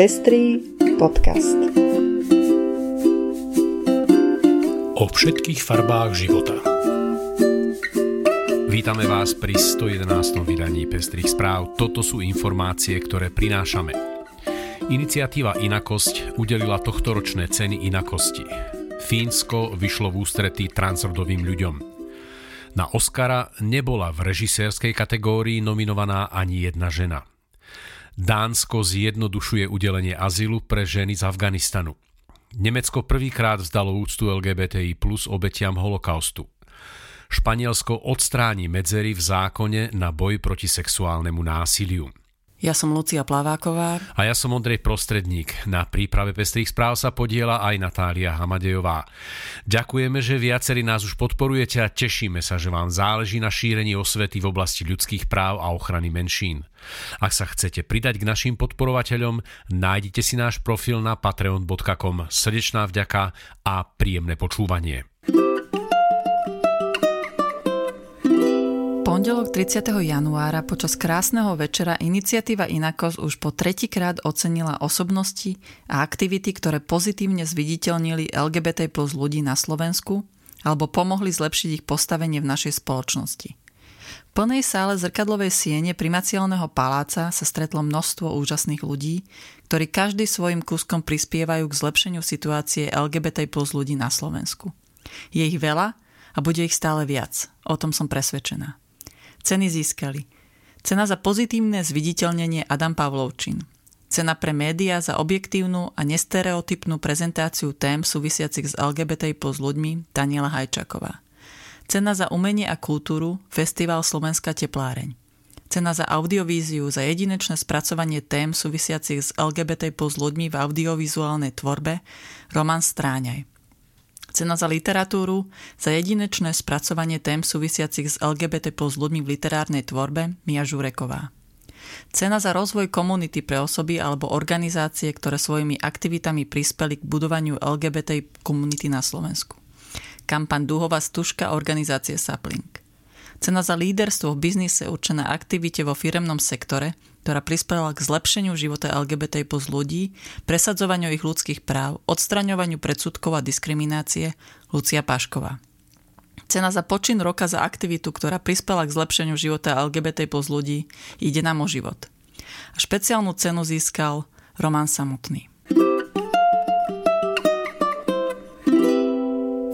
Pestrý podcast. O všetkých farbách života. Vítame vás pri 111. vydaní Pestrých správ. Toto sú informácie, ktoré prinášame. Iniciatíva Inakosť udelila tohtoročné ceny Inakosti. Fínsko vyšlo v ústretí transrodovým ľuďom. Na Oscara nebola v režisérskej kategórii nominovaná ani jedna žena. Dánsko zjednodušuje udelenie azylu pre ženy z Afganistanu. Nemecko prvýkrát vzdalo úctu LGBTI plus obetiam holokaustu. Španielsko odstráni medzery v zákone na boj proti sexuálnemu násiliu. Ja som Lucia Plaváková. A ja som Ondrej Prostredník. Na príprave Pestrých správ sa podiela aj Natália Hamadejová. Ďakujeme, že viacerí nás už podporujete a tešíme sa, že vám záleží na šírení osvety v oblasti ľudských práv a ochrany menšín. Ak sa chcete pridať k našim podporovateľom, nájdite si náš profil na patreon.com. Srdečná vďaka a príjemné počúvanie. Pondelok 30. januára počas krásneho večera iniciatíva Inakos už po tretíkrát ocenila osobnosti a aktivity, ktoré pozitívne zviditeľnili LGBT plus ľudí na Slovensku alebo pomohli zlepšiť ich postavenie v našej spoločnosti. V plnej sále zrkadlovej siene primaciálneho paláca sa stretlo množstvo úžasných ľudí, ktorí každý svojim kúskom prispievajú k zlepšeniu situácie LGBT plus ľudí na Slovensku. Je ich veľa a bude ich stále viac. O tom som presvedčená. Ceny získali. Cena za pozitívne zviditeľnenie Adam Pavlovčin. Cena pre médiá za objektívnu a nestereotypnú prezentáciu tém súvisiacich s LGBT plus ľuďmi Daniela Hajčaková. Cena za umenie a kultúru Festival Slovenská tepláreň. Cena za audiovíziu za jedinečné spracovanie tém súvisiacich s LGBT plus ľuďmi v audiovizuálnej tvorbe Roman Stráňaj. Cena za literatúru, za jedinečné spracovanie tém súvisiacich s LGBT plus ľuďmi v literárnej tvorbe Mia Žureková. Cena za rozvoj komunity pre osoby alebo organizácie, ktoré svojimi aktivitami prispeli k budovaniu LGBT komunity na Slovensku. Kampan Duhová stužka organizácie Sapling. Cena za líderstvo v biznise určená aktivite vo firemnom sektore – ktorá prispela k zlepšeniu života LGBT plus ľudí, presadzovaniu ich ľudských práv, odstraňovaniu predsudkov a diskriminácie, Lucia Pašková. Cena za počin roka za aktivitu, ktorá prispela k zlepšeniu života LGBT plus ľudí, ide nám o život. A špeciálnu cenu získal Roman Samotný.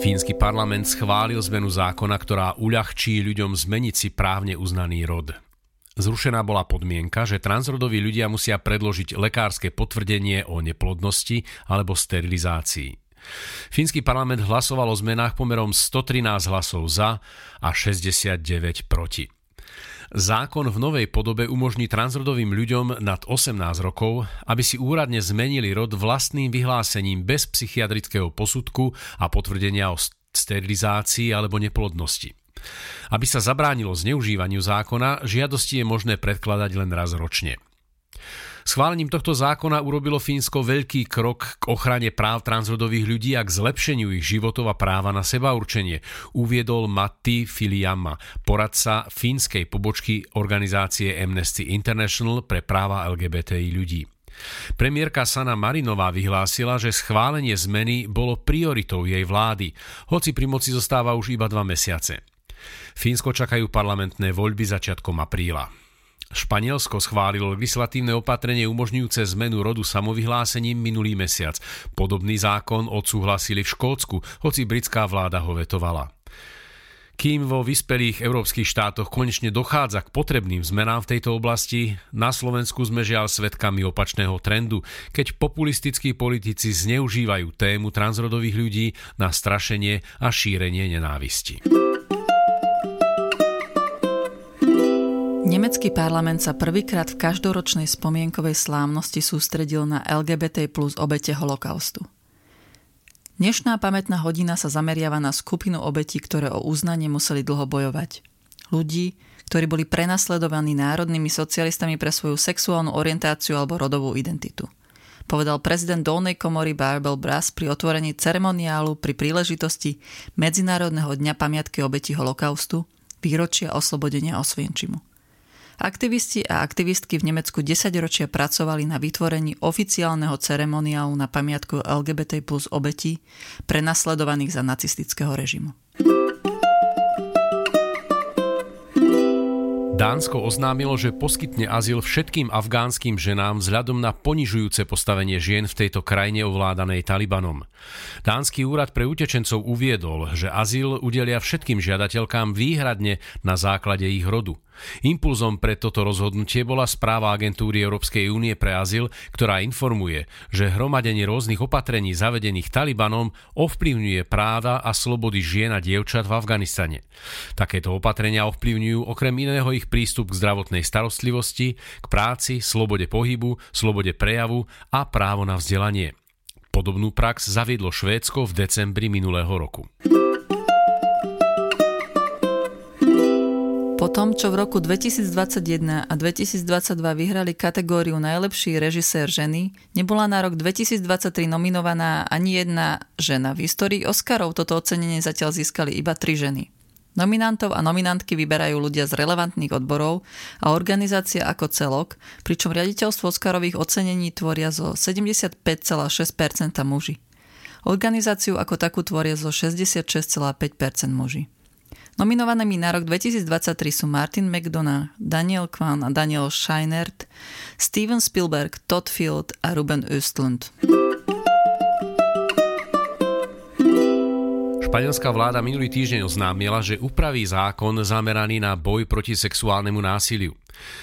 Fínsky parlament schválil zmenu zákona, ktorá uľahčí ľuďom zmeniť si právne uznaný rod. Zrušená bola podmienka, že transrodoví ľudia musia predložiť lekárske potvrdenie o neplodnosti alebo sterilizácii. Fínsky parlament hlasoval o zmenách pomerom 113 hlasov za a 69 proti. Zákon v novej podobe umožní transrodovým ľuďom nad 18 rokov, aby si úradne zmenili rod vlastným vyhlásením bez psychiatrického posudku a potvrdenia o sterilizácii alebo neplodnosti. Aby sa zabránilo zneužívaniu zákona, žiadosti je možné predkladať len raz ročne. Schválením tohto zákona urobilo Fínsko veľký krok k ochrane práv transrodových ľudí a k zlepšeniu ich životov a práva na seba určenie, uviedol Matti Filiama, poradca fínskej pobočky organizácie Amnesty International pre práva LGBTI ľudí. Premiérka Sana Marinová vyhlásila, že schválenie zmeny bolo prioritou jej vlády, hoci pri moci zostáva už iba dva mesiace. Fínsko čakajú parlamentné voľby začiatkom apríla. Španielsko schválilo legislatívne opatrenie umožňujúce zmenu rodu samovyhlásením minulý mesiac. Podobný zákon odsúhlasili v Škótsku, hoci britská vláda ho vetovala. Kým vo vyspelých európskych štátoch konečne dochádza k potrebným zmenám v tejto oblasti, na Slovensku sme žiaľ svetkami opačného trendu, keď populistickí politici zneužívajú tému transrodových ľudí na strašenie a šírenie nenávisti. Nemecký parlament sa prvýkrát v každoročnej spomienkovej slávnosti sústredil na LGBT plus obete holokaustu. Dnešná pamätná hodina sa zameriava na skupinu obetí, ktoré o uznanie museli dlho bojovať. Ľudí, ktorí boli prenasledovaní národnými socialistami pre svoju sexuálnu orientáciu alebo rodovú identitu. Povedal prezident Dolnej komory Barbel Brass pri otvorení ceremoniálu pri príležitosti Medzinárodného dňa pamiatky obeti holokaustu, výročia oslobodenia Osvienčimu. Aktivisti a aktivistky v Nemecku 10 ročia pracovali na vytvorení oficiálneho ceremoniálu na pamiatku LGBT plus obetí prenasledovaných za nacistického režimu. Dánsko oznámilo, že poskytne azyl všetkým afgánskym ženám vzhľadom na ponižujúce postavenie žien v tejto krajine ovládanej Talibanom. Dánsky úrad pre utečencov uviedol, že azyl udelia všetkým žiadateľkám výhradne na základe ich rodu. Impulzom pre toto rozhodnutie bola správa agentúry Európskej únie pre azyl, ktorá informuje, že hromadenie rôznych opatrení zavedených Talibanom ovplyvňuje práva a slobody žien a dievčat v Afganistane. Takéto opatrenia ovplyvňujú okrem iného ich prístup k zdravotnej starostlivosti, k práci, slobode pohybu, slobode prejavu a právo na vzdelanie. Podobnú prax zaviedlo Švédsko v decembri minulého roku. Po tom, čo v roku 2021 a 2022 vyhrali kategóriu Najlepší režisér ženy, nebola na rok 2023 nominovaná ani jedna žena. V histórii Oscarov toto ocenenie zatiaľ získali iba tri ženy. Nominantov a nominantky vyberajú ľudia z relevantných odborov a organizácia ako celok, pričom riaditeľstvo Oscarových ocenení tvoria zo 75,6% muži. Organizáciu ako takú tvoria zo 66,5% muži. Nominovanými na rok 2023 sú Martin McDonough, Daniel Kwan a Daniel Scheinert, Steven Spielberg, Todd Field a Ruben Östlund. Španielská vláda minulý týždeň oznámila, že upraví zákon zameraný na boj proti sexuálnemu násiliu.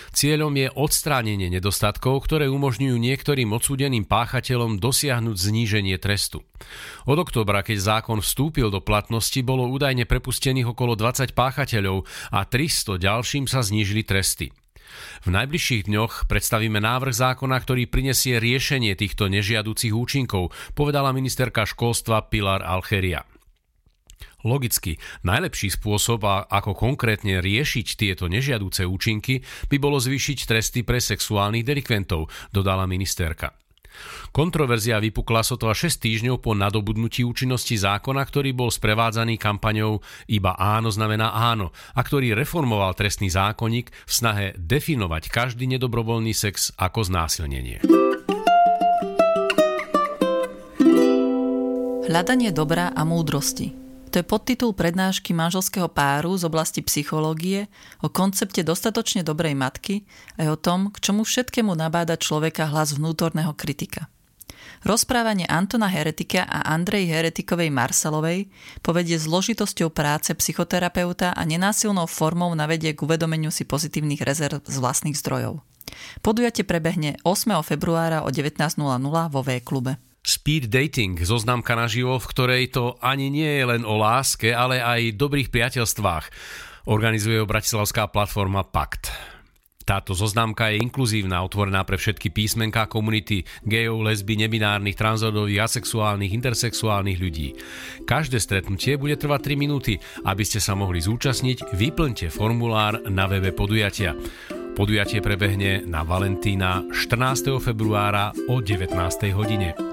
Cieľom je odstránenie nedostatkov, ktoré umožňujú niektorým odsúdeným páchateľom dosiahnuť zníženie trestu. Od oktobra, keď zákon vstúpil do platnosti, bolo údajne prepustených okolo 20 páchateľov a 300 ďalším sa znížili tresty. V najbližších dňoch predstavíme návrh zákona, ktorý prinesie riešenie týchto nežiaducich účinkov, povedala ministerka školstva Pilar Alcheria. Logicky, najlepší spôsob, ako konkrétne riešiť tieto nežiadúce účinky, by bolo zvýšiť tresty pre sexuálnych delikventov, dodala ministerka. Kontroverzia vypukla sotva 6 týždňov po nadobudnutí účinnosti zákona, ktorý bol sprevádzaný kampaňou Iba áno znamená áno a ktorý reformoval trestný zákonník v snahe definovať každý nedobrovoľný sex ako znásilnenie. Hľadanie dobra a múdrosti to je podtitul prednášky manželského páru z oblasti psychológie o koncepte dostatočne dobrej matky aj o tom, k čomu všetkému nabáda človeka hlas vnútorného kritika. Rozprávanie Antona Heretika a Andrej Heretikovej Marsalovej povedie zložitosťou práce psychoterapeuta a nenásilnou formou navedie k uvedomeniu si pozitívnych rezerv z vlastných zdrojov. Podujatie prebehne 8. februára o 19.00 vo V klube. Speed dating, zoznamka naživo, v ktorej to ani nie je len o láske, ale aj dobrých priateľstvách. Organizuje ho bratislavská platforma Pakt. Táto zoznamka je inkluzívna, otvorená pre všetky písmenká komunity gejov, lesby, nebinárnych, transrodových, asexuálnych, intersexuálnych ľudí. Každé stretnutie bude trvať 3 minúty. Aby ste sa mohli zúčastniť, vyplňte formulár na webe podujatia. Podujatie prebehne na Valentína 14. februára o 19. hodine.